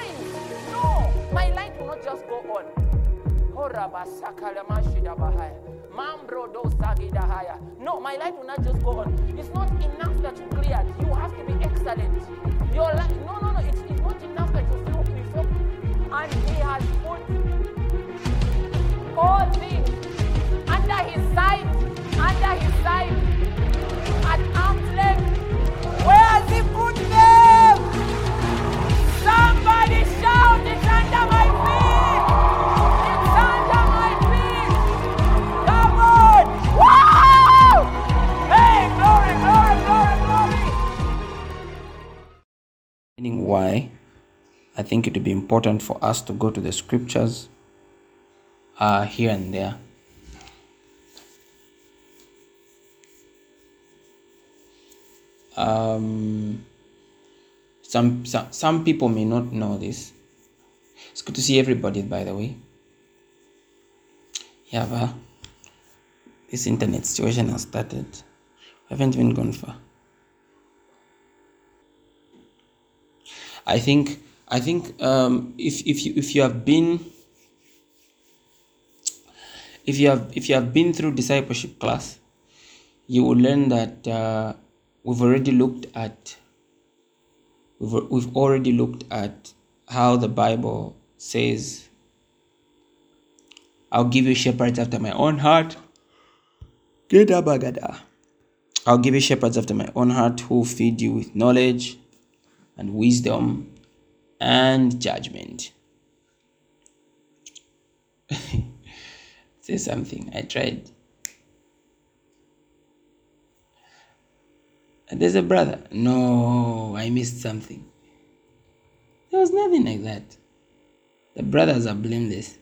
It. No, my light will not just go on. No, my light will not just go on. It's not enough that you cleared. You have to be excellent. Your light, no, no, no. It's, it's not enough that you feel before. And He has put all things under His sight, under His sight, at arm's length. Where has He put them? Why I think it would be important for us to go to the scriptures uh, here and there. Um, some, some some people may not know this. It's good to see everybody, by the way. Yeah, but this internet situation has started. We haven't even gone far. I think I think um, if if you if you have been if you have if you have been through discipleship class, you will learn that uh, we've already looked at we've we've already looked at how the Bible says, "I'll give you shepherds after my own heart." I'll give you shepherds after my own heart who feed you with knowledge and wisdom and judgment. Say something. I tried. And there's a brother. No, I missed something. There was nothing like that. The brothers are blameless.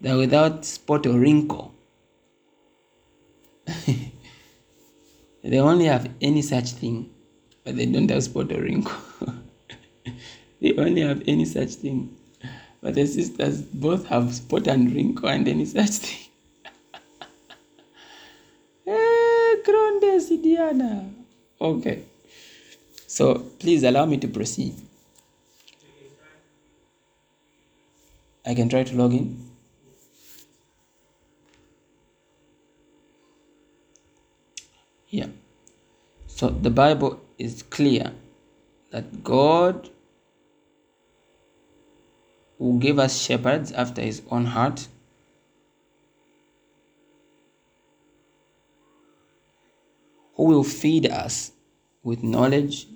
They're without spot or wrinkle. they only have any such thing, but they don't have spot or wrinkle. they only have any such thing. But the sisters both have spot and wrinkle and any such thing. Sidiana. Okay. So please allow me to proceed. I can try to log in. Yeah. So the Bible is clear that God will give us shepherds after his own heart. Who will feed us with knowledge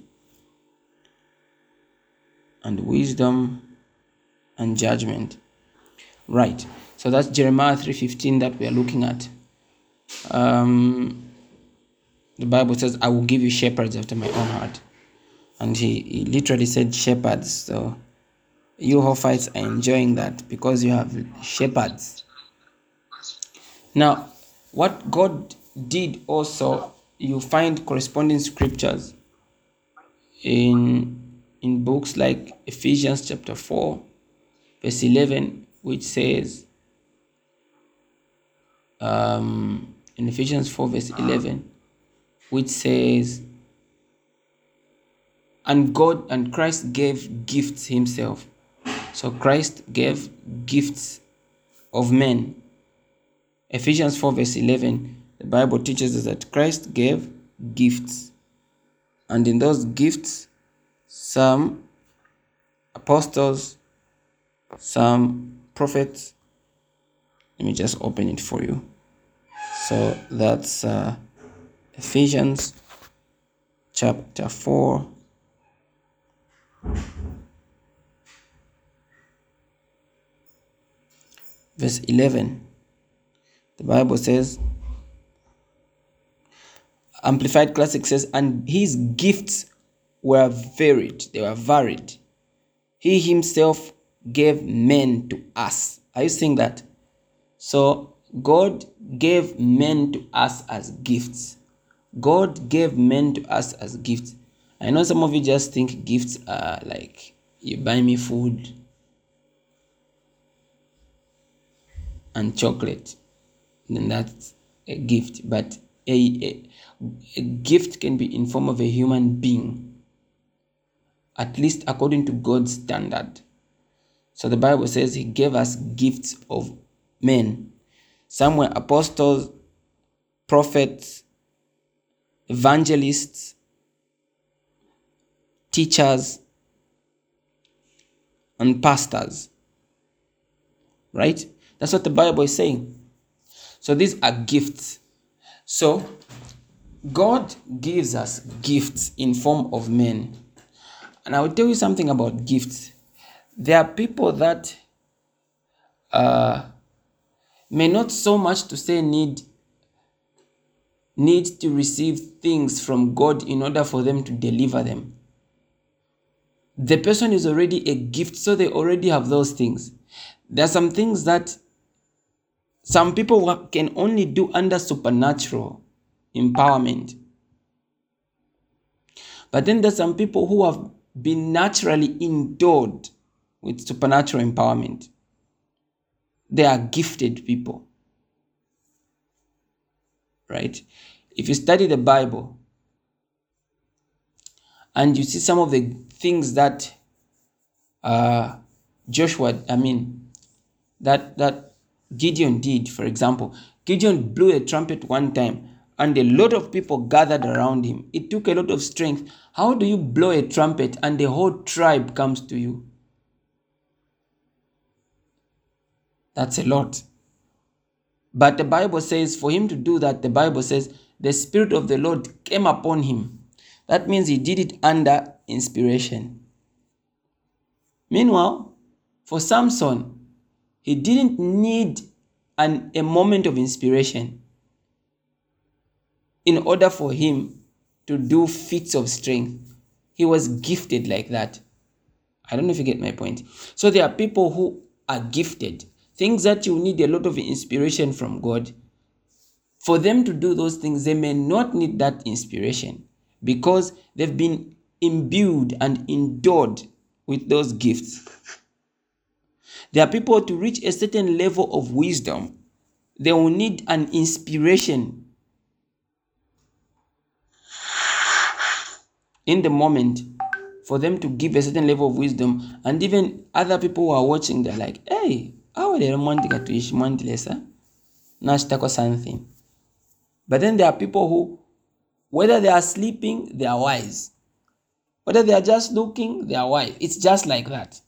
and wisdom and judgment. Right. So that's Jeremiah 3:15 that we are looking at. Um, the Bible says, I will give you shepherds after my own heart. And he, he literally said shepherds. So you Hophites are enjoying that because you have shepherds. Now, what God did also, you find corresponding scriptures in in books like Ephesians chapter 4, verse 11, which says, um, in Ephesians 4, verse 11, which says, and God and Christ gave gifts himself. So Christ gave gifts of men. Ephesians 4, verse 11, the Bible teaches us that Christ gave gifts. And in those gifts, some apostles, some prophets. Let me just open it for you. So that's uh, Ephesians chapter 4. Verse 11. The Bible says, Amplified Classic says, and his gifts were varied. They were varied. He himself gave men to us. Are you seeing that? So God gave men to us as gifts. God gave men to us as gifts. I know some of you just think gifts are like you buy me food and chocolate, then that's a gift. But a, a, a gift can be in form of a human being, at least according to God's standard. So the Bible says He gave us gifts of men. Some were apostles, prophets, evangelists, teachers, and pastors. Right? That's what the Bible is saying. So these are gifts. So God gives us gifts in form of men. And I will tell you something about gifts. There are people that uh, may not so much to say need need to receive things from God in order for them to deliver them. The person is already a gift, so they already have those things. There are some things that some people can only do under supernatural empowerment. But then there's some people who have been naturally endowed with supernatural empowerment. They are gifted people right? If you study the Bible and you see some of the things that uh, Joshua, I mean, that that Gideon did, for example, Gideon blew a trumpet one time and a lot of people gathered around him. It took a lot of strength. How do you blow a trumpet and the whole tribe comes to you? That's a lot. But the Bible says for him to do that, the Bible says the Spirit of the Lord came upon him. That means he did it under inspiration. Meanwhile, for Samson, he didn't need an, a moment of inspiration in order for him to do feats of strength. He was gifted like that. I don't know if you get my point. So there are people who are gifted things that you need a lot of inspiration from God. For them to do those things, they may not need that inspiration because they've been imbued and endowed with those gifts. There are people to reach a certain level of wisdom, they will need an inspiration. In the moment for them to give a certain level of wisdom. And even other people who are watching, they're like, hey, awo leero mwandika tuishi mwandilesa nashitako something. But then there are people who whether they are sleeping they are wise. Whether they are just looking they are wise. It's just like that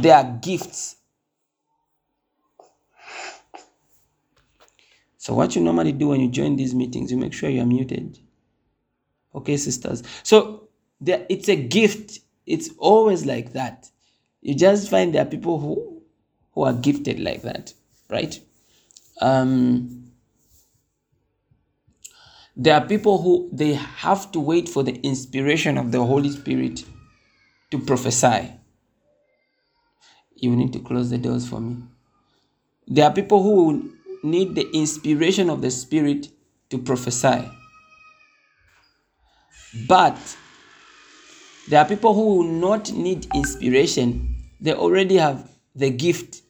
they are gifts. So what you normally do when you join these meetings you make sure you are muted. Okay sisters. So there, it's a gift. It's always like that. You just find there are people who who are gifted like that, right? Um, there are people who they have to wait for the inspiration of the Holy Spirit to prophesy. You need to close the doors for me. There are people who need the inspiration of the Spirit to prophesy. But there are people who will not need inspiration, they already have the gift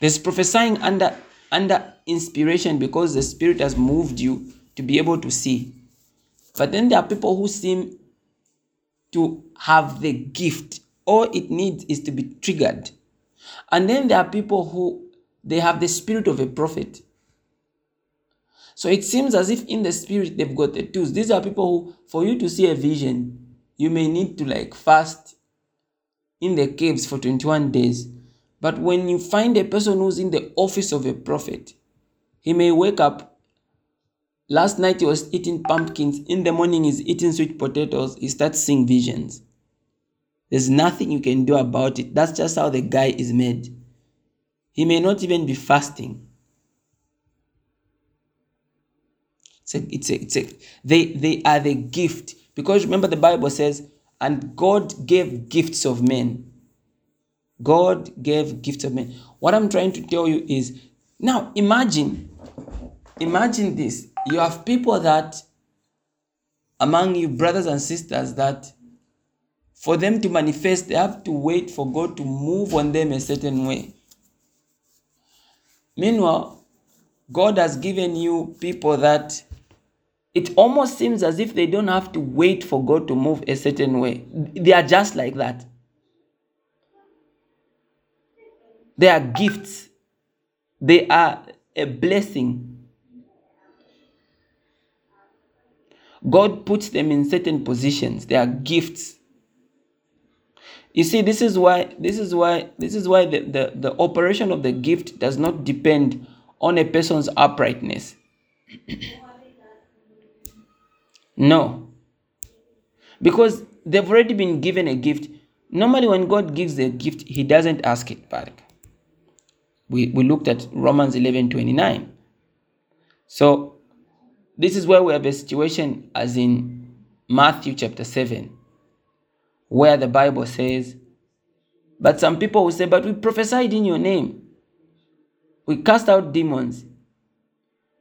There's prophesying under under inspiration because the spirit has moved you to be able to see. But then there are people who seem to have the gift. All it needs is to be triggered. And then there are people who they have the spirit of a prophet. So it seems as if in the spirit they've got the tools. These are people who, for you to see a vision, you may need to like fast in the caves for 21 days but when you find a person who's in the office of a prophet, he may wake up. Last night he was eating pumpkins. In the morning he's eating sweet potatoes. He starts seeing visions. There's nothing you can do about it. That's just how the guy is made. He may not even be fasting. It's a, it's a, it's a, they, they are the gift Because remember, the Bible says, and God gave gifts of men. God gave gifts of men. What I'm trying to tell you is now imagine, imagine this. You have people that among you, brothers and sisters, that for them to manifest, they have to wait for God to move on them a certain way. Meanwhile, God has given you people that it almost seems as if they don't have to wait for God to move a certain way. They are just like that. They are gifts, they are a blessing. God puts them in certain positions. They are gifts. You see, this is why this is why this is why the, the, the operation of the gift does not depend on a person's uprightness. no. Because they've already been given a gift. Normally, when God gives a gift, He doesn't ask it back. We, we looked at Romans 11 29. So, this is where we have a situation as in Matthew chapter 7 where the Bible says, But some people will say, But we prophesied in your name. We cast out demons.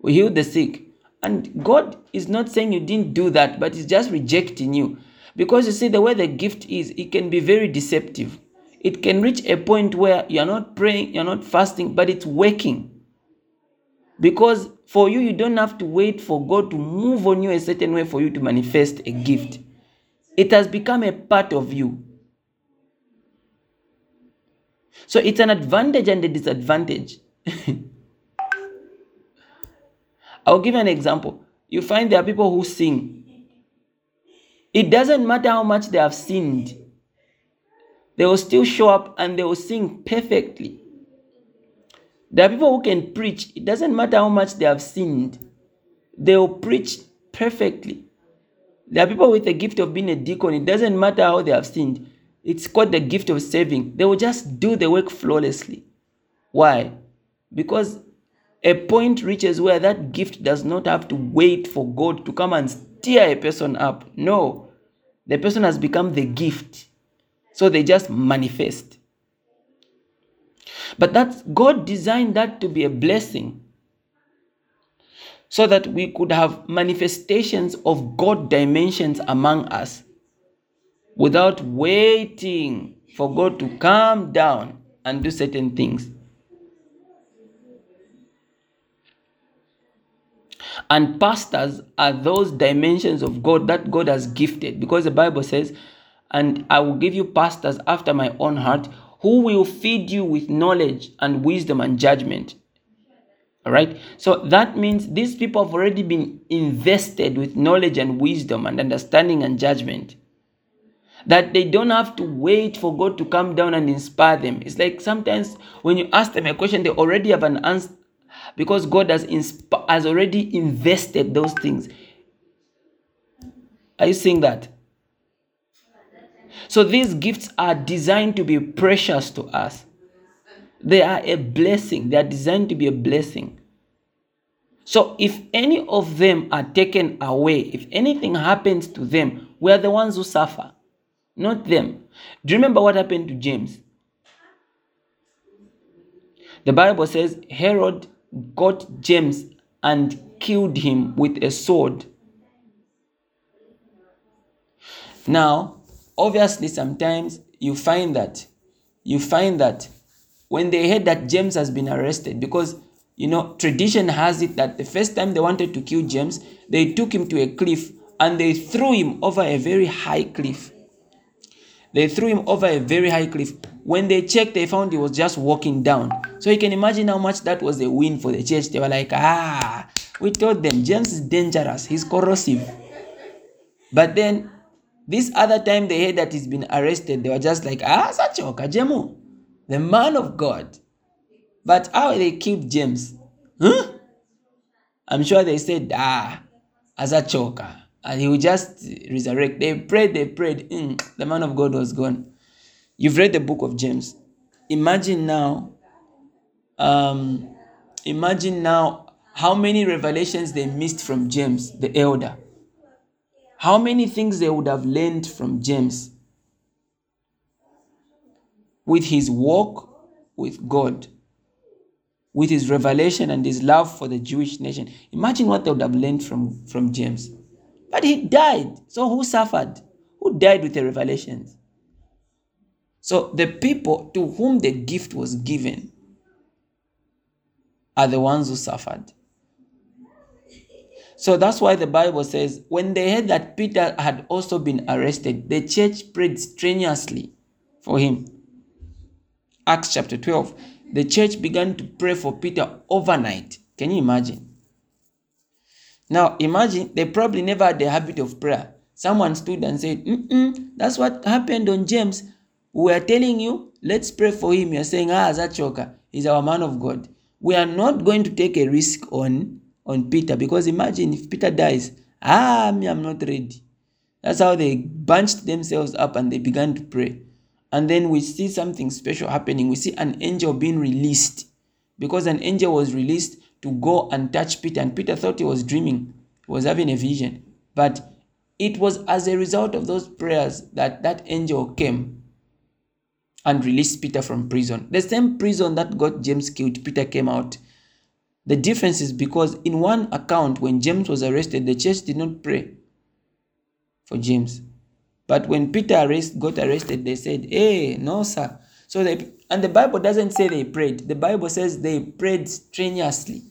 We healed the sick. And God is not saying you didn't do that, but He's just rejecting you. Because you see, the way the gift is, it can be very deceptive. It can reach a point where you're not praying, you're not fasting, but it's working. Because for you, you don't have to wait for God to move on you a certain way for you to manifest a gift. It has become a part of you. So it's an advantage and a disadvantage. I'll give you an example. You find there are people who sing. It doesn't matter how much they have sinned, they will still show up and they will sing perfectly. There are people who can preach. It doesn't matter how much they have sinned, they will preach perfectly. There are people with the gift of being a deacon. It doesn't matter how they have sinned. It's called the gift of saving. They will just do the work flawlessly. Why? Because a point reaches where that gift does not have to wait for God to come and steer a person up. No. The person has become the gift. So they just manifest. But that's God designed that to be a blessing so that we could have manifestations of God dimensions among us without waiting for God to come down and do certain things. And pastors are those dimensions of God that God has gifted because the Bible says, And I will give you pastors after my own heart who will feed you with knowledge and wisdom and judgment. All right. So that means these people have already been invested with knowledge and wisdom and understanding and judgment. That they don't have to wait for God to come down and inspire them. It's like sometimes when you ask them a question, they already have an answer because God has, insp- has already invested those things. Are you seeing that? So these gifts are designed to be precious to us. They are a blessing. They are designed to be a blessing. So if any of them are taken away, if anything happens to them, we are the ones who suffer, not them. Do you remember what happened to James? The Bible says Herod got James and killed him with a sword. Now, obviously, sometimes you find that you find that when they heard that James has been arrested, because you know, tradition has it that the first time they wanted to kill James, they took him to a cliff and they threw him over a very high cliff. They threw him over a very high cliff. When they checked, they found he was just walking down. So you can imagine how much that was a win for the church. They were like, ah, we told them James is dangerous, he's corrosive. But then this other time they heard that he's been arrested, they were just like, ah, Sachoka Jemu the man of God. But how they killed James? Huh? I'm sure they said, ah, as a choker. And he will just resurrect. They prayed, they prayed. Mm, the man of God was gone. You've read the book of James. Imagine now, um, imagine now how many revelations they missed from James, the elder. How many things they would have learned from James with his walk with God, with his revelation and his love for the Jewish nation. Imagine what they would have learned from, from James. But he died. So who suffered? Who died with the revelations? So the people to whom the gift was given are the ones who suffered. So that's why the Bible says when they heard that Peter had also been arrested, the church prayed strenuously for him. Acts chapter 12. The church began to pray for Peter overnight. Can you imagine? Now, imagine they probably never had the habit of prayer. Someone stood and said, Mm-mm, That's what happened on James. We are telling you, let's pray for him. You're saying, Ah, Zachoka is our man of God. We are not going to take a risk on on Peter because imagine if Peter dies, ah, me, I'm not ready. That's how they bunched themselves up and they began to pray. And then we see something special happening. We see an angel being released because an angel was released to go and touch Peter. And Peter thought he was dreaming, he was having a vision. But it was as a result of those prayers that that angel came and released Peter from prison. The same prison that got James killed, Peter came out the difference is because in one account, when James was arrested, the church did not pray for James. But when Peter arrest, got arrested, they said, Hey, no, sir. So they, and the Bible doesn't say they prayed. The Bible says they prayed strenuously.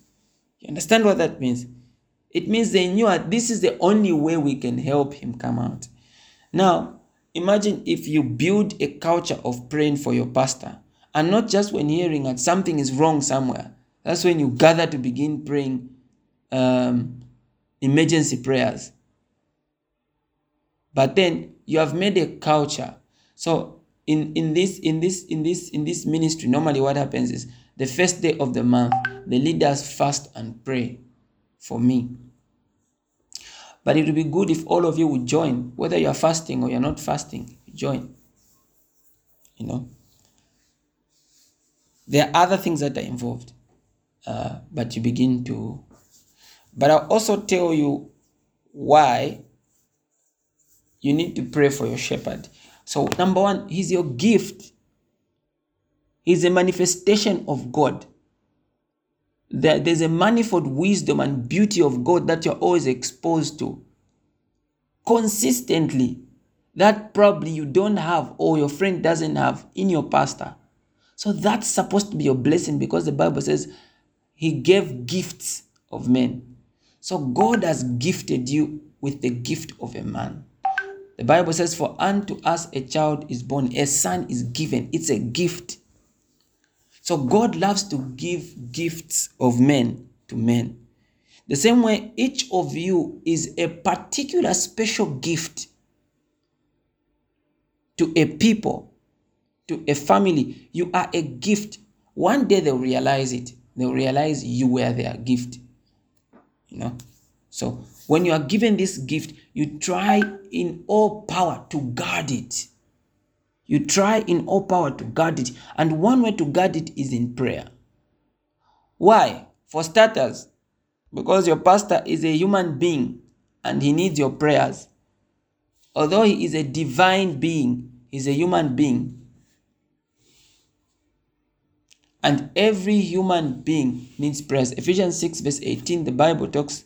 You understand what that means? It means they knew that this is the only way we can help him come out. Now, imagine if you build a culture of praying for your pastor, and not just when hearing that something is wrong somewhere, that's when you gather to begin praying um, emergency prayers. But then you have made a culture. So in, in this in this in this in this ministry, normally what happens is the first day of the month, the leaders fast and pray for me. But it would be good if all of you would join, whether you're fasting or you're not fasting, join. You know. There are other things that are involved. Uh, but you begin to. But I'll also tell you why you need to pray for your shepherd. So, number one, he's your gift, he's a manifestation of God. There, there's a manifold wisdom and beauty of God that you're always exposed to consistently that probably you don't have or your friend doesn't have in your pastor. So that's supposed to be your blessing because the Bible says he gave gifts of men. So God has gifted you with the gift of a man. The Bible says, For unto us a child is born, a son is given. It's a gift. So God loves to give gifts of men to men. The same way, each of you is a particular special gift to a people, to a family. You are a gift. One day they'll realize it they'll realize you were their gift. You know? So when you are given this gift, you try in all power to guard it. You try in all power to guard it. And one way to guard it is in prayer. Why? For starters, because your pastor is a human being and he needs your prayers. Although he is a divine being, he's a human being. And every human being needs prayers. Ephesians 6, verse 18, the Bible talks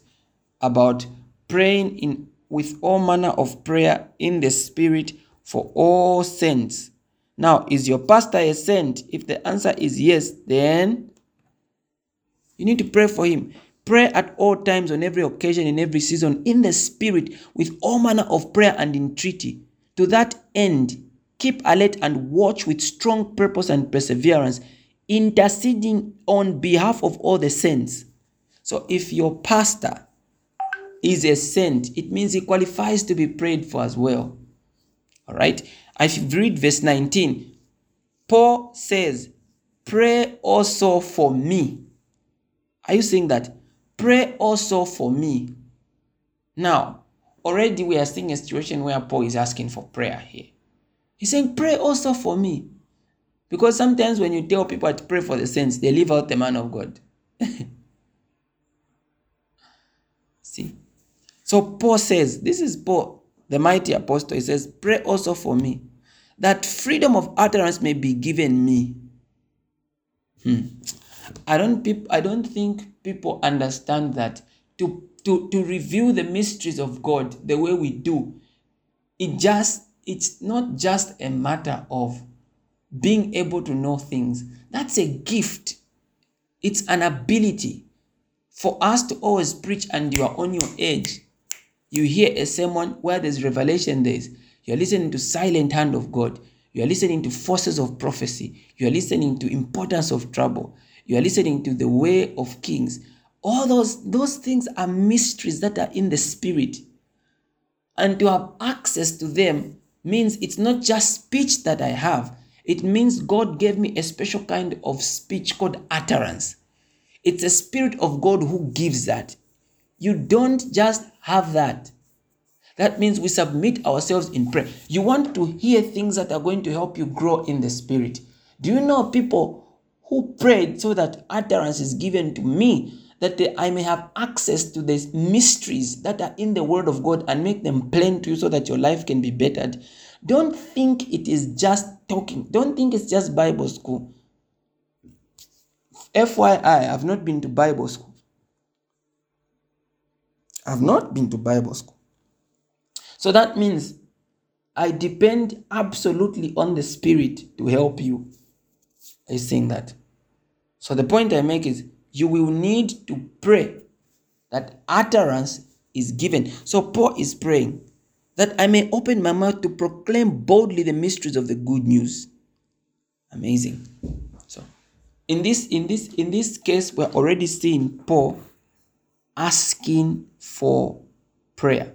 about praying in with all manner of prayer in the spirit for all saints. Now, is your pastor a saint? If the answer is yes, then you need to pray for him. Pray at all times, on every occasion, in every season, in the spirit, with all manner of prayer and entreaty. To that end, keep alert and watch with strong purpose and perseverance interceding on behalf of all the saints. So if your pastor is a saint, it means he qualifies to be prayed for as well. All right. If you read verse 19, Paul says, Pray also for me. Are you saying that? Pray also for me. Now, already we are seeing a situation where Paul is asking for prayer here. He's saying, Pray also for me. Because sometimes when you tell people to pray for the saints, they leave out the man of God. See? So Paul says, this is Paul the mighty apostle, he says, Pray also for me, that freedom of utterance may be given me. Hmm. I don't peop- I don't think people understand that to, to, to reveal the mysteries of God the way we do, it just it's not just a matter of being able to know things. That's a gift. It's an ability for us to always preach and you are on your edge. You hear a sermon where there's revelation there's You're listening to silent hand of God. You are listening to forces of prophecy. You are listening to importance of trouble. You are listening to the way of kings. All those, those things are mysteries that are in the spirit. And to have access to them means it's not just speech that I have. It means God gave me a special kind of speech called utterance. It's a spirit of God who gives that. You don't just have that. That means we submit ourselves in prayer. You want to hear things that are going to help you grow in the spirit. Do you know people who prayed so that utterance is given to me, that I may have access to the mysteries that are in the Word of God and make them plain to you so that your life can be bettered? Don't think it is just talking. Don't think it's just Bible school. FYI, I've not been to Bible school. I've not been to Bible school. So that means I depend absolutely on the Spirit to help you. I saying that. So the point I make is you will need to pray that utterance is given. So Paul is praying that I may open my mouth to proclaim boldly the mysteries of the good news. Amazing. So in this in this in this case we're already seeing Paul asking for prayer.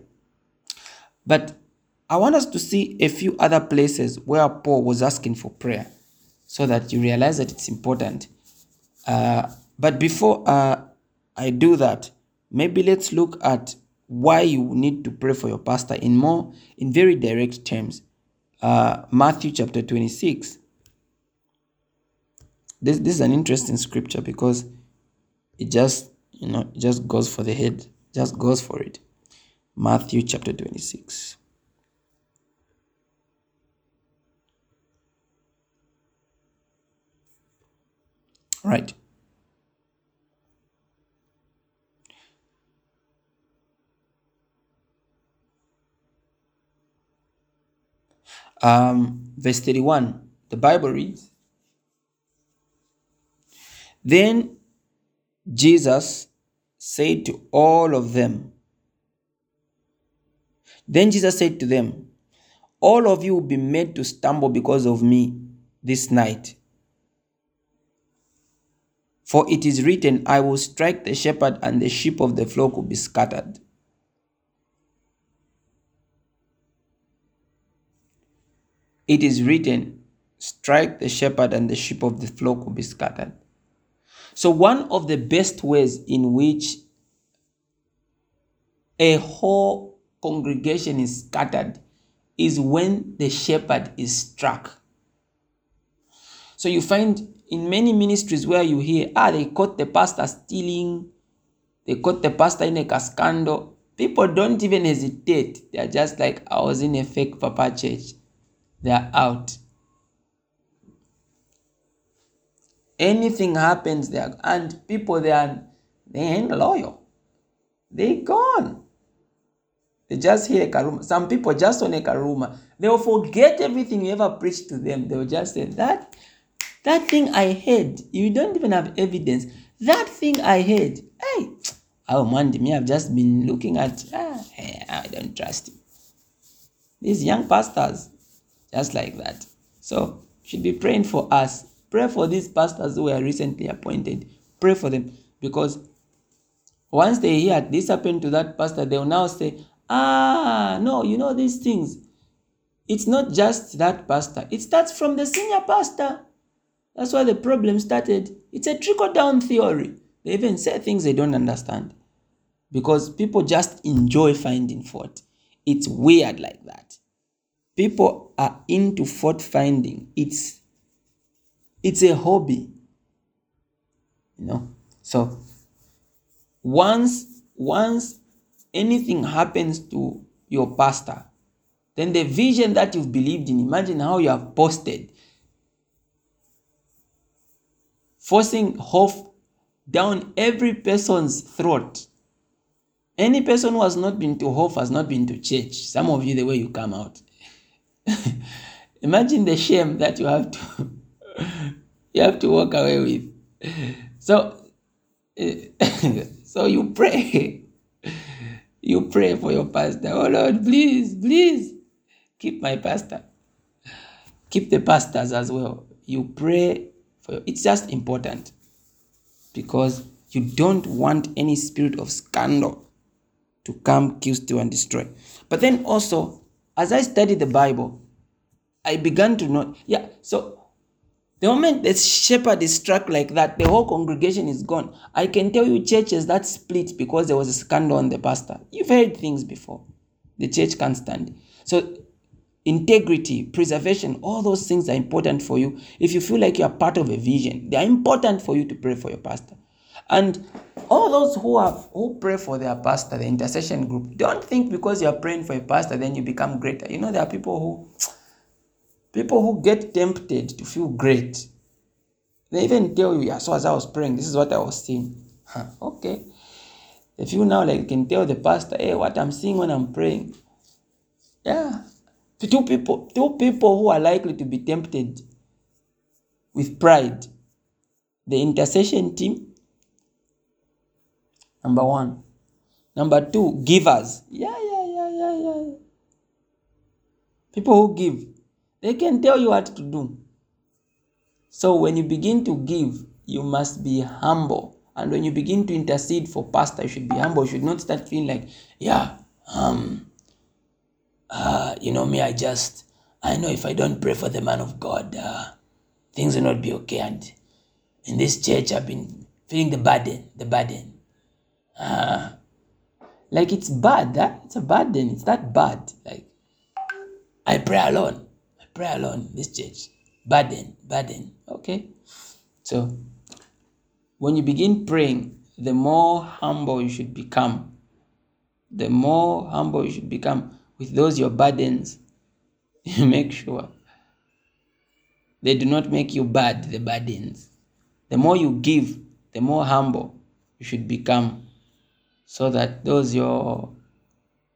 But I want us to see a few other places where Paul was asking for prayer so that you realize that it's important. Uh, but before uh, I do that, maybe let's look at why you need to pray for your pastor in more, in very direct terms. Uh, Matthew chapter 26. This, this is an interesting scripture because it just, you know, it just goes for the head, just goes for it. Matthew chapter 26. Right. Um, verse 31, the Bible reads Then Jesus said to all of them, Then Jesus said to them, All of you will be made to stumble because of me this night. For it is written, I will strike the shepherd, and the sheep of the flock will be scattered. It is written, Strike the shepherd, and the sheep of the flock will be scattered. So, one of the best ways in which a whole congregation is scattered is when the shepherd is struck. So, you find in many ministries where you hear, ah, they caught the pastor stealing, they caught the pastor in a scandal. People don't even hesitate. They're just like, I was in a fake papa church they're out. Anything happens there, and people they are they ain't loyal. They gone. They just hear a karuma. Some people just on a karuma. They will forget everything you ever preached to them. They will just say that that thing I heard. You don't even have evidence. That thing I heard. Hey, oh man, me I've just been looking at. Ah, I don't trust him. These young pastors, just like that. So, should be praying for us. Pray for these pastors who were recently appointed. Pray for them because once they hear this happened to that pastor, they will now say, Ah, no, you know these things. It's not just that pastor, it starts from the senior pastor. That's why the problem started. It's a trickle down theory. They even say things they don't understand because people just enjoy finding fault. It's weird like that people are into fault finding it's it's a hobby you know so once once anything happens to your pastor then the vision that you've believed in, imagine how you have posted, forcing hope down every person's throat. Any person who has not been to hope has not been to church. Some of you, the way you come out. imagine the shame that you have to you have to walk away with. So, so you pray. You pray for your pastor. Oh Lord, please, please keep my pastor. Keep the pastors as well. You pray for it's just important because you don't want any spirit of scandal to come, kill, steal, and destroy. But then also, as I studied the Bible, I began to know, yeah, so the moment the shepherd is struck like that, the whole congregation is gone. I can tell you churches that split because there was a scandal on the pastor. You've heard things before. The church can't stand. So integrity, preservation, all those things are important for you. If you feel like you are part of a vision, they are important for you to pray for your pastor. And all those who have who pray for their pastor, the intercession group, don't think because you are praying for a pastor, then you become greater. You know, there are people who people who get tempted to feel great. They even tell you, yeah, so as I was praying, this is what I was seeing. Huh, okay. If you now like can tell the pastor, hey, what I'm seeing when I'm praying. Yeah. Two people, two people who are likely to be tempted with pride. The intercession team Number one. Number two, givers. Yeah, yeah, yeah, yeah, yeah. People who give, they can tell you what to do. So when you begin to give, you must be humble. And when you begin to intercede for pastor, you should be humble. You should not start feeling like, yeah, um, uh, you know me, I just, I know if I don't pray for the man of God, uh, things will not be okay. And in this church, I've been feeling the burden, the burden. Uh, like it's bad. That it's a burden. It's that bad. Like I pray alone. I pray alone. This church burden, burden. Okay. So when you begin praying, the more humble you should become. The more humble you should become with those your burdens. You make sure they do not make you bad. The burdens. The more you give, the more humble you should become so that those your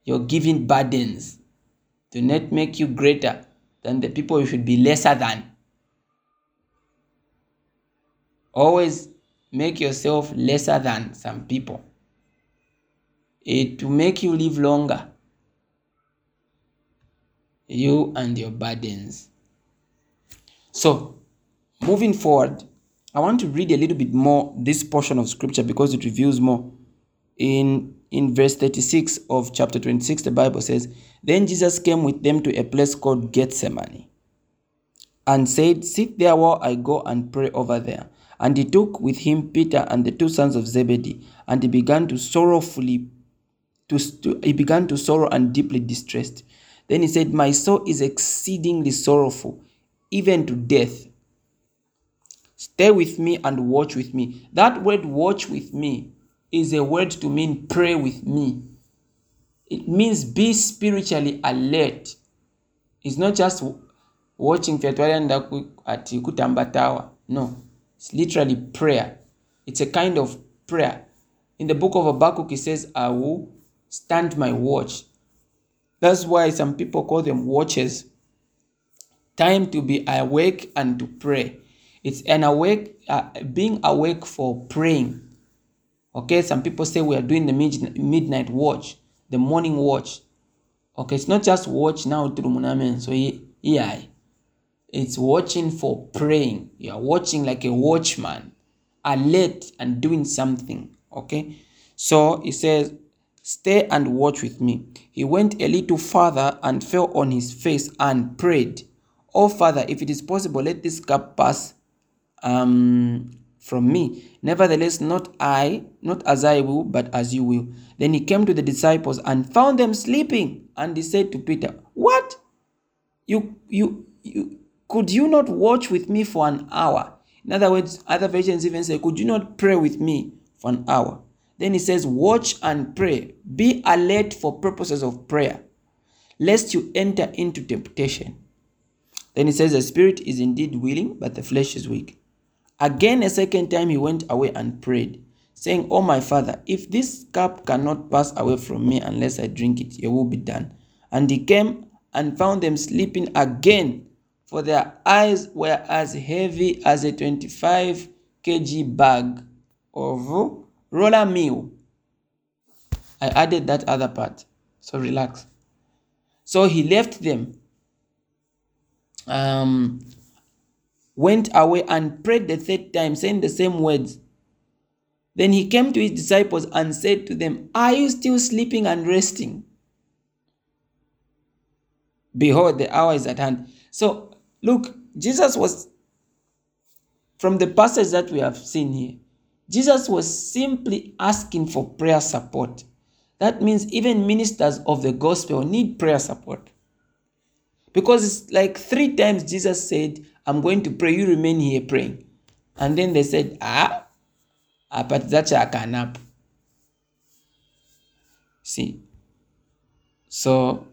your giving burdens do not make you greater than the people you should be lesser than. Always make yourself lesser than some people. It will make you live longer. You and your burdens. So, moving forward, I want to read a little bit more this portion of scripture because it reveals more in in verse 36 of chapter 26 the bible says then jesus came with them to a place called gethsemane and said sit there while i go and pray over there and he took with him peter and the two sons of zebedee and he began to sorrowfully to, to he began to sorrow and deeply distressed. Then he said my soul is exceedingly sorrowful even to death. Stay with me and watch with me that word watch with me is a word to mean pray with me. It means be spiritually alert. It's not just watching Fyatwalanda at Kutamba Tower. No, it's literally prayer. It's a kind of prayer. In the book of Habakkuk, it says, I will stand my watch. That's why some people call them watches. Time to be awake and to pray. It's an awake, uh, being awake for praying Okay, some people say we are doing the midnight watch, the morning watch. Okay, it's not just watch now through Munamen. So yeah, it's watching for praying. You are watching like a watchman, alert and doing something. Okay, so he says, Stay and watch with me. He went a little farther and fell on his face and prayed, Oh Father, if it is possible, let this cup pass um, from me. Nevertheless, not I, not as I will, but as you will. Then he came to the disciples and found them sleeping. And he said to Peter, What? You, you, you, could you not watch with me for an hour? In other words, other versions even say, Could you not pray with me for an hour? Then he says, Watch and pray. Be alert for purposes of prayer. lest you enter into temptation. Then he says, The spirit is indeed willing, but the flesh is weak. Again, a second time, he went away and prayed, saying, Oh, my father, if this cup cannot pass away from me unless I drink it, your will be done. And he came and found them sleeping again, for their eyes were as heavy as a 25 kg bag of roller meal. I added that other part, so relax. So he left them, um, went away and prayed the third time, saying the same words. Then he came to his disciples and said to them, Are you still sleeping and resting? Behold, the hour is at hand. So, look, Jesus was, from the passage that we have seen here, Jesus was simply asking for prayer support. That means even ministers of the gospel need prayer support. Because it's like three times Jesus said, I'm going to pray, you remain here praying. And then they said, Ah, but that's a canap. See. So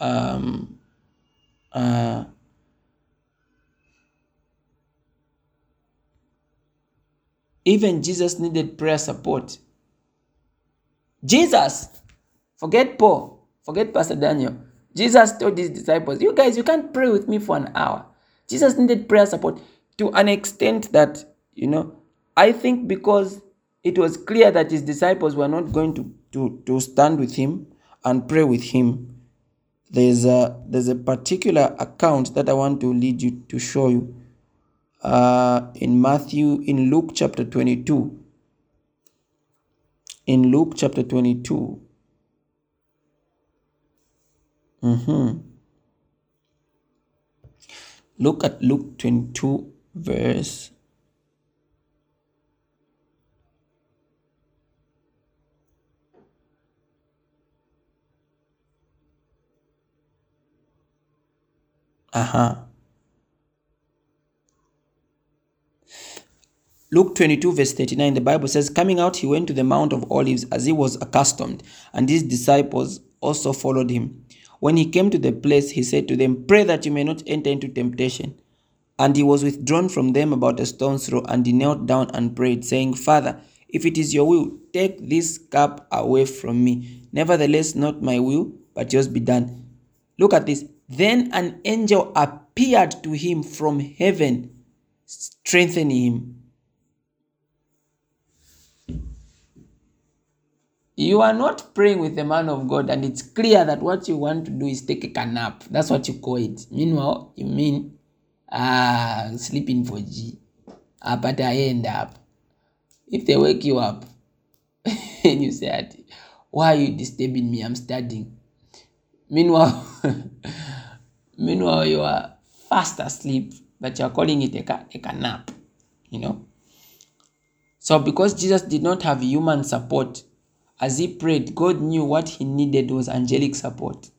um uh even Jesus needed prayer support. Jesus, forget Paul, forget Pastor Daniel. Jesus told his disciples, You guys, you can't pray with me for an hour. Jesus needed prayer support to an extent that, you know, I think because it was clear that his disciples were not going to, to, to stand with him and pray with him. There's a, there's a particular account that I want to lead you to show you uh, in Matthew, in Luke chapter 22. In Luke chapter 22. Mm-hmm. Look at Luke 22, verse. Uh-huh. Luke 22, verse 39, the Bible says, Coming out, he went to the Mount of Olives as he was accustomed, and his disciples also followed him. When he came to the place, he said to them, Pray that you may not enter into temptation. And he was withdrawn from them about a stone's throw, and he knelt down and prayed, saying, Father, if it is your will, take this cup away from me. Nevertheless, not my will, but yours be done. Look at this. Then an angel appeared to him from heaven, strengthening him. You are not praying with the man of God, and it's clear that what you want to do is take a nap. That's what you call it. Meanwhile, you mean ah sleeping for G. Ah, but I end up. If they wake you up and you say, Why are you disturbing me? I'm studying. Meanwhile, meanwhile, you are fast asleep, but you are calling it a, a nap. You know? So because Jesus did not have human support, as he prayed, God knew what he needed was angelic support.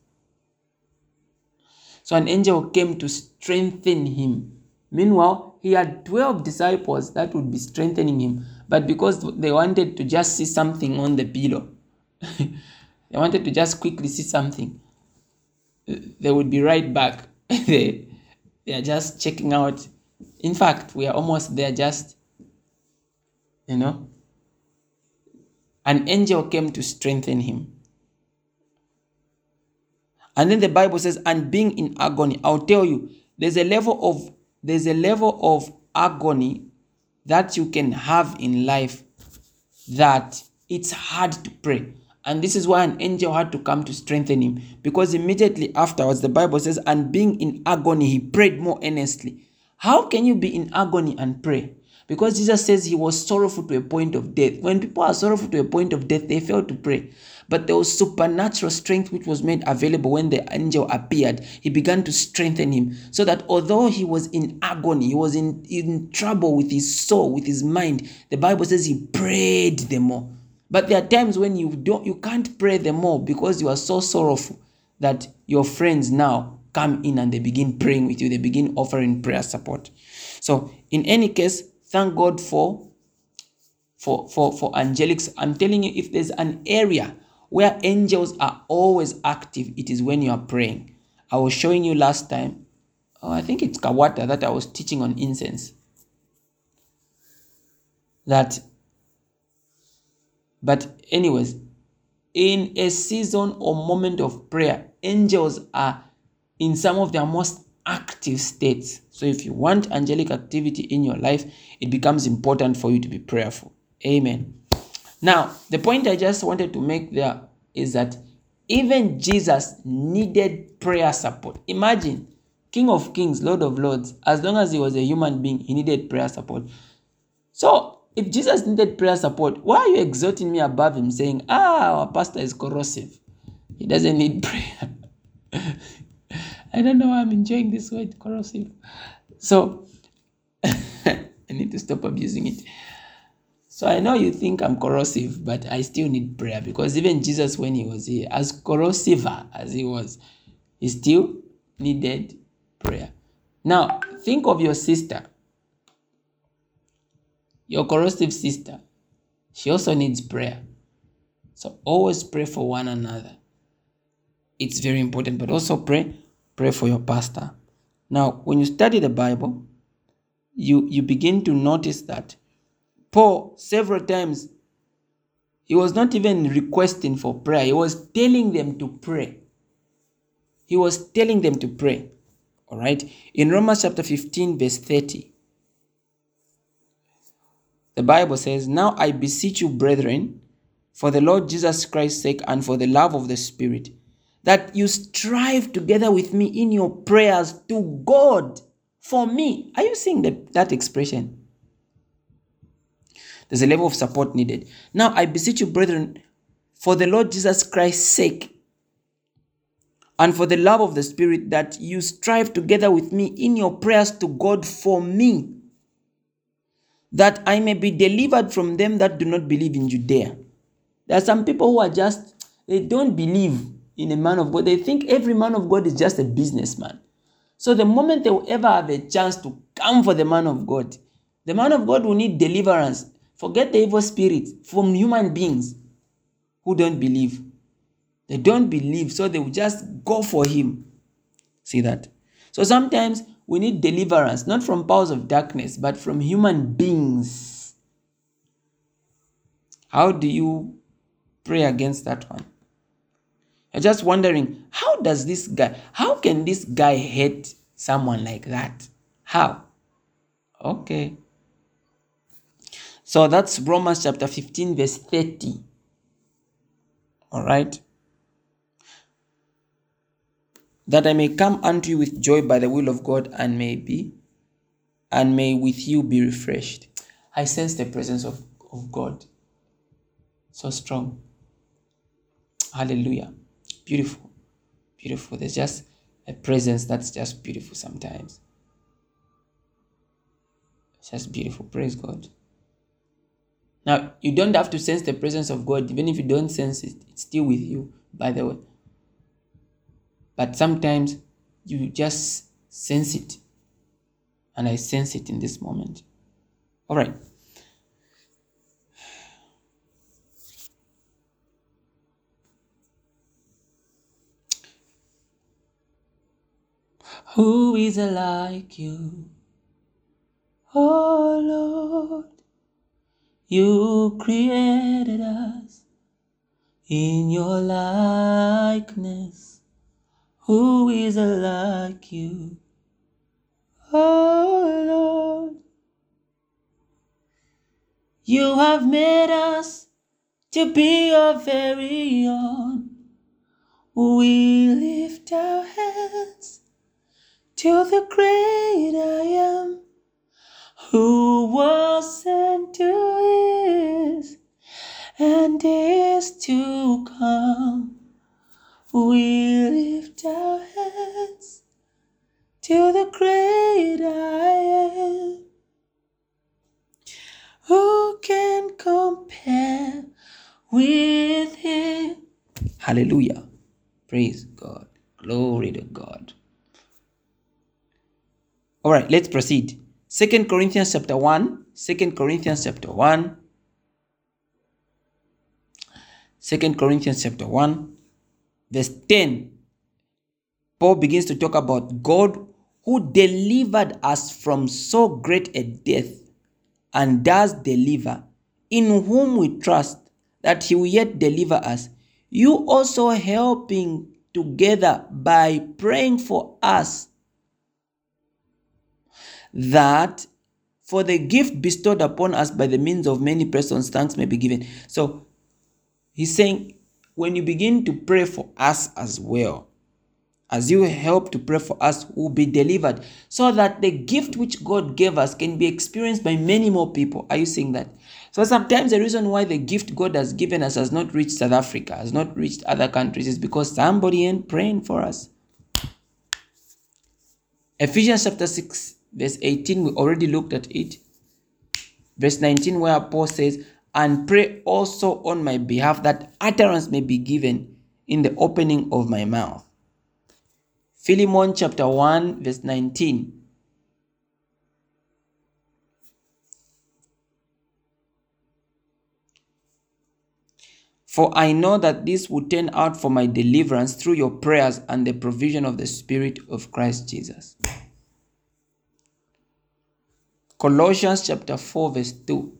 So an angel came to strengthen him. Meanwhile, he had 12 disciples that would be strengthening him. But because they wanted to just see something on the pillow, they wanted to just quickly see something, they would be right back. they, they are just checking out. In fact, we are almost there, just, you know, an angel came to strengthen him. And then the Bible says, and being in agony, I'll tell you, there's a level of there's a level of agony that you can have in life that it's hard to pray. And this is why an angel had to come to strengthen him. Because immediately afterwards, the Bible says, and being in agony, he prayed more earnestly. How can you be in agony and pray? Because Jesus says he was sorrowful to a point of death. When people are sorrowful to a point of death, they fail to pray. But there was supernatural strength which was made available when the angel appeared. He began to strengthen him so that although he was in agony, he was in, in trouble with his soul, with his mind, the Bible says he prayed the more. But there are times when you don't you can't pray the more because you are so sorrowful that your friends now come in and they begin praying with you, they begin offering prayer support. So in any case, thank God for for for for angelics. I'm telling you, if there's an area where angels are always active, it is when you are praying. I was showing you last time, oh, I think it's Kawata that I was teaching on incense. That, but, anyways, in a season or moment of prayer, angels are in some of their most active states. So, if you want angelic activity in your life, it becomes important for you to be prayerful. Amen. Now, the point I just wanted to make there is that even Jesus needed prayer support. Imagine, King of Kings, Lord of Lords, as long as he was a human being, he needed prayer support. So, if Jesus needed prayer support, why are you exalting me above him saying, ah, our pastor is corrosive? He doesn't need prayer. I don't know why I'm enjoying this word corrosive. So, I need to stop abusing it. So I know you think I'm corrosive, but I still need prayer because even Jesus, when he was here, as corrosive as he was, he still needed prayer. Now, think of your sister, your corrosive sister. She also needs prayer. So always pray for one another. It's very important, but also pray, pray for your pastor. Now, when you study the Bible, you, you begin to notice that Paul, several times, he was not even requesting for prayer, he was telling them to pray. He was telling them to pray. All right. In Romans chapter 15, verse 30, the Bible says, Now I beseech you, brethren, for the Lord Jesus Christ's sake and for the love of the Spirit, that you strive together with me in your prayers to God for me. Are you seeing the, that expression? There's a level of support needed. Now, I beseech you, brethren, for the Lord Jesus Christ's sake and for the love of the Spirit, that you strive together with me in your prayers to God for me, that I may be delivered from them that do not believe in Judea. There are some people who are just, they don't believe in a man of God. They think every man of God is just a businessman. So the moment they will ever have a chance to come for the man of God, the man of God will need deliverance. Forget the evil spirits from human beings who don't believe. They don't believe, so they will just go for him. See that? So sometimes we need deliverance, not from powers of darkness, but from human beings. How do you pray against that one? You're just wondering, how does this guy, how can this guy hate someone like that? How? Okay. So that's Romans chapter 15, verse 30. All right. That I may come unto you with joy by the will of God and may be, and may with you be refreshed. I sense the presence of, of God. So strong. Hallelujah. Beautiful. Beautiful. There's just a presence that's just beautiful sometimes. It's just beautiful. Praise God. Now, you don't have to sense the presence of God, even if you don't sense it, it's still with you, by the way. But sometimes you just sense it. And I sense it in this moment. All right. Who is like you? Oh Lord. You created us in your likeness. Who is like you? Oh Lord. You have made us to be your very own. We lift our hands to the great I am who was and who is and is to come. We lift our hands to the great I am. Who can compare with him? Hallelujah. Praise God. Glory to God. All right, let's proceed. Second Corinthians chapter 1. Second Corinthians chapter 1. Second Corinthians chapter 1, verse 10. Paul begins to talk about God who delivered us from so great a death and does deliver, in whom we trust that he will yet deliver us. You also helping together by praying for us that for the gift bestowed upon us by the means of many persons, thanks may be given. So he's saying, when you begin to pray for us as well, as you help to pray for us, will be delivered, so that the gift which God gave us can be experienced by many more people. Are you seeing that? So sometimes the reason why the gift God has given us has not reached South Africa, has not reached other countries, is because somebody ain't praying for us. Ephesians chapter 6, verse 18, we already looked at it. Verse 19, where Paul says, And pray also on my behalf that utterance may be given in the opening of my mouth. Philemon chapter 1, verse 19. For I know that this will turn out for my deliverance through your prayers and the provision of the Spirit of Christ Jesus. Colossians chapter 4, verse 2.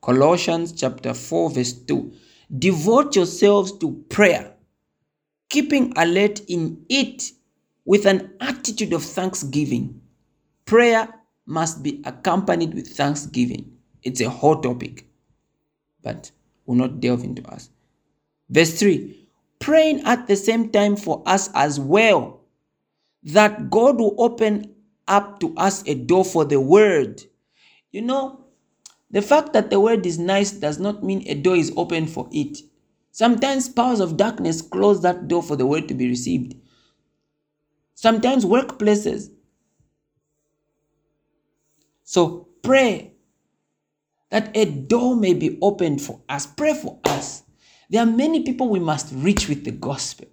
Colossians chapter 4, verse 2. Devote yourselves to prayer, keeping alert in it with an attitude of thanksgiving. Prayer must be accompanied with thanksgiving. It's a hot topic, but we'll not delve into us. Verse 3 praying at the same time for us as well, that God will open up to us a door for the word. You know, the fact that the word is nice does not mean a door is open for it. Sometimes powers of darkness close that door for the word to be received. Sometimes workplaces. So pray that a door may be opened for us. Pray for us. There are many people we must reach with the gospel,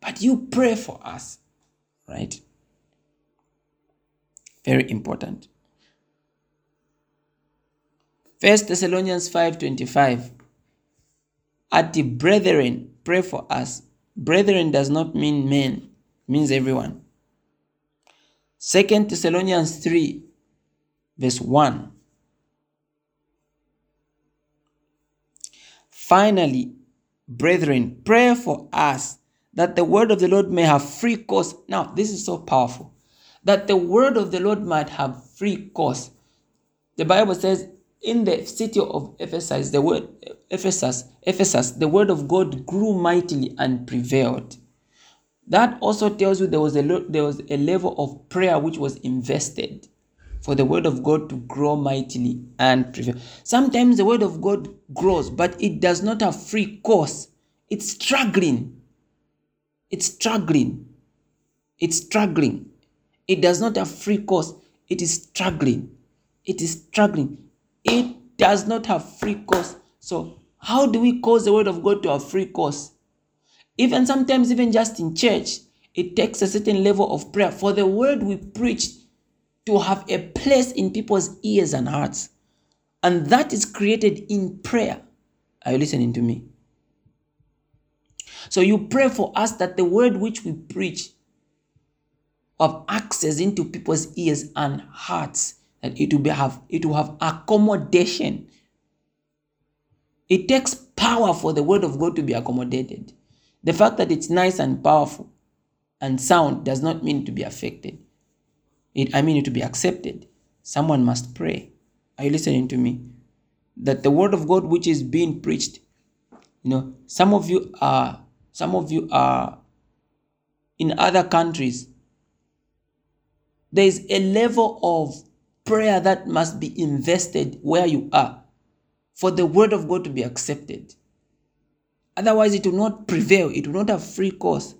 but you pray for us, right? Very important. First Thessalonians 5:25. At the brethren, pray for us. Brethren does not mean men, means everyone. Second Thessalonians 3, verse 1. Finally, brethren, pray for us that the word of the Lord may have free course. Now, this is so powerful. That the word of the Lord might have free course. The Bible says, in the city of Ephesus, the word Ephesus, Ephesus, the word of God grew mightily and prevailed. That also tells you there was a there was a level of prayer which was invested for the word of God to grow mightily and prevail. Sometimes the word of God grows, but it does not have free course. It's struggling. It's struggling. It's struggling. It does not have free course. It is struggling. It is struggling. It does not have free course. So, how do we cause the word of God to have free course? Even sometimes, even just in church, it takes a certain level of prayer for the word we preach to have a place in people's ears and hearts. And that is created in prayer. Are you listening to me? So you pray for us that the word which we preach have access into people's ears and hearts, that it will be have it will have accommodation. It takes power for the word of God to be accommodated. The fact that it's nice and powerful and sound does not mean to be affected. It, I mean it to be accepted. Someone must pray. Are you listening to me? That the word of God which is being preached, you know, some of you are some of you are in other countries. There is a level of prayer that must be invested where you are for the word of God to be accepted. Otherwise, it will not prevail, it will not have free course.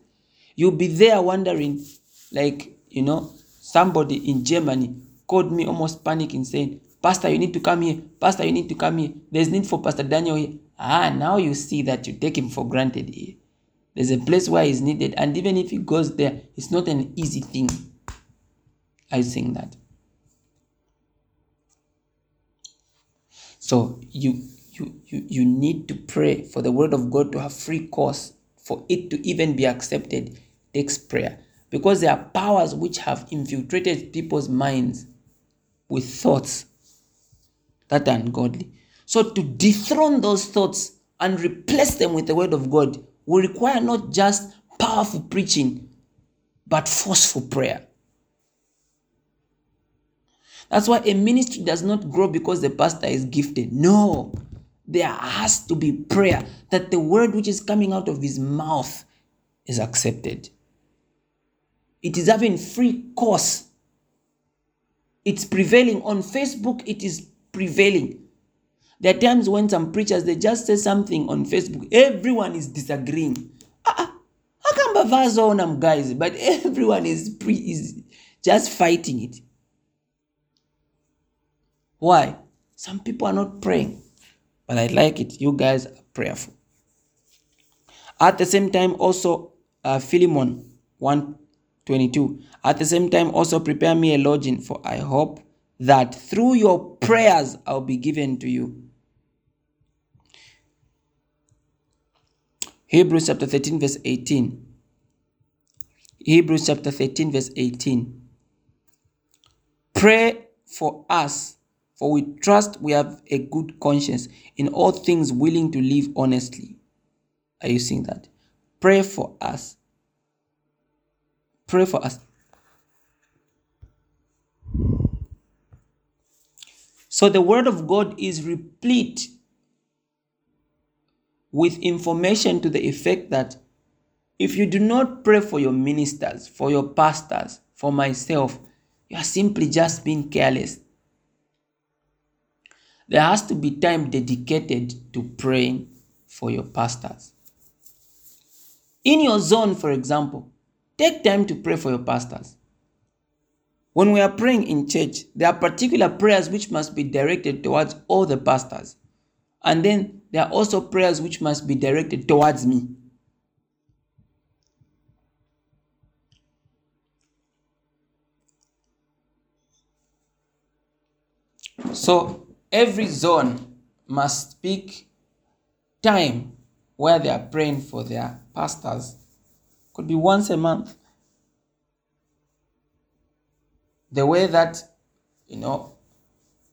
You'll be there wondering, like, you know, somebody in Germany called me almost panicking, saying, Pastor, you need to come here. Pastor, you need to come here. There's need for Pastor Daniel here. Ah, now you see that you take him for granted here. There's a place where he's needed, and even if he goes there, it's not an easy thing. I saying that. So you you you you need to pray for the word of God to have free course for it to even be accepted takes prayer because there are powers which have infiltrated people's minds with thoughts that are ungodly. So to dethrone those thoughts and replace them with the word of God will require not just powerful preaching but forceful prayer. That's why a ministry does not grow because the pastor is gifted. No, there has to be prayer that the word which is coming out of his mouth is accepted. It is having free course. It's prevailing on Facebook. It is prevailing. There are times when some preachers they just say something on Facebook. Everyone is disagreeing. Ah, how come bavazo on guys? But everyone is pre is just fighting it. Why? Some people are not praying, but I like it. You guys are prayerful. At the same time, also uh, Philemon 122. At the same time, also prepare me a lodging, for I hope that through your prayers I'll be given to you. Hebrews chapter 13, verse 18. Hebrews chapter 13, verse 18. Pray for us for we trust we have a good conscience, in all things willing to live honestly. Are you seeing that? Pray for us. Pray for us. So the Word of God is replete with information to the effect that if you do not pray for your ministers, for your pastors, for myself, you are simply just being careless. There has to be time dedicated to praying for your pastors. In your zone, for example, take time to pray for your pastors. When we are praying in church, there are particular prayers which must be directed towards all the pastors. And then there are also prayers which must be directed towards me. So every zone must speak time where they are praying for their pastors. Could be once a month. The way that, you know,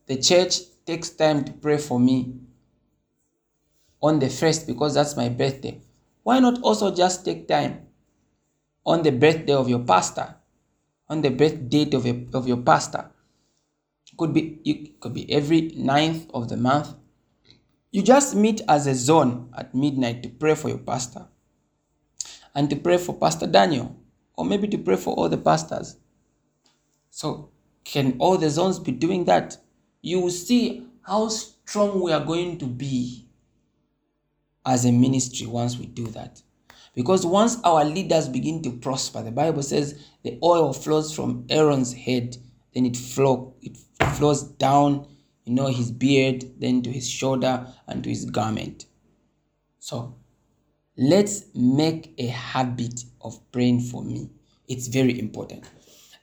the church takes time to pray for me on the first because that's my birthday. Why not also just take time on the birthday of your pastor, on the birth date of, your of your pastor? could be it could be every ninth of the month you just meet as a zone at midnight to pray for your pastor and to pray for pastor daniel or maybe to pray for all the pastors so can all the zones be doing that you will see how strong we are going to be as a ministry once we do that because once our leaders begin to prosper the bible says the oil flows from aaron's head then it flow it flows down, you know, his beard, then to his shoulder and to his garment. So let's make a habit of praying for me. It's very important.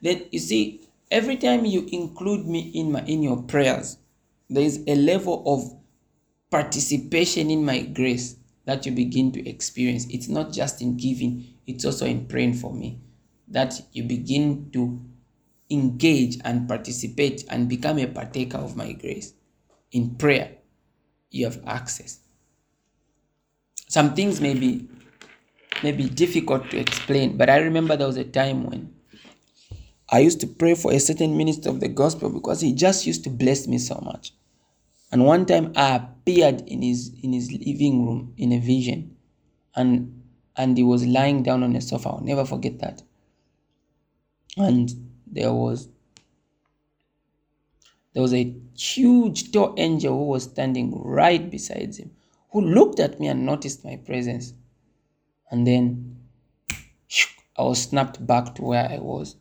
Then you see, every time you include me in my in your prayers, there is a level of participation in my grace that you begin to experience. It's not just in giving, it's also in praying for me. That you begin to engage and participate and become a partaker of my grace. In prayer, you have access. Some things may be, may be difficult to explain, but I remember there was a time when I used to pray for a certain minister of the gospel because he just used to bless me so much. And one time I appeared in his in his living room in a vision, and and he was lying down on a sofa. I'll never forget that. And there was there was a huge tall angel who was standing right beside him, who looked at me and noticed my presence. And then I was snapped back to where I was.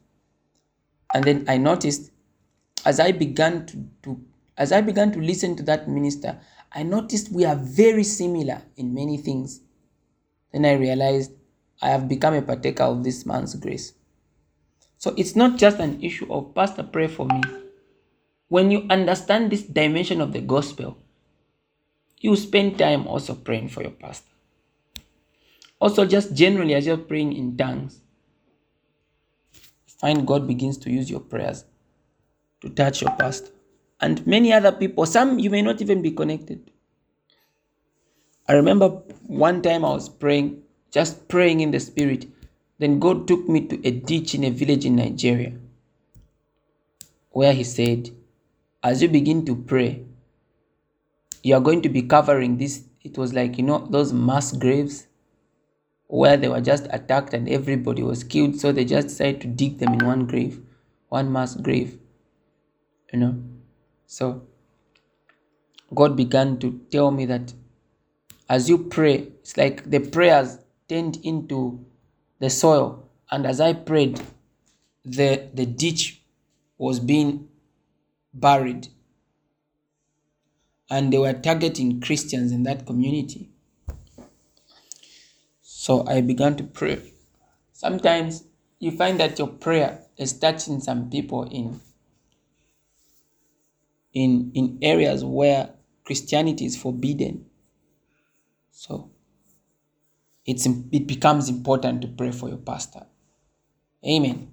And then I noticed as I began to, to as I began to listen to that minister, I noticed we are very similar in many things. Then I realized I have become a partaker of this man's grace. So it's not just an issue of, Pastor, pray for me. When you understand this dimension of the gospel, you spend time also praying for your pastor. Also, just generally, as you're praying in tongues, find God begins to use your prayers to touch your pastor and many other people. Some you may not even be connected. I remember one time I was praying, just praying in the spirit. Then God took me to a ditch in a village in Nigeria where He said, As you begin to pray, you are going to be covering this. It was like, you know, those mass graves where they were just attacked and everybody was killed. So they just decided to dig them in one grave, one mass grave. You know? So God began to tell me that as you pray, it's like the prayers turned into the soil. And as I prayed, the, the ditch was being buried. And they were targeting Christians in that community. So I began to pray. Sometimes you find that your prayer is touching some people in in in areas where Christianity is forbidden. So it's it becomes important to pray for your pastor. Amen.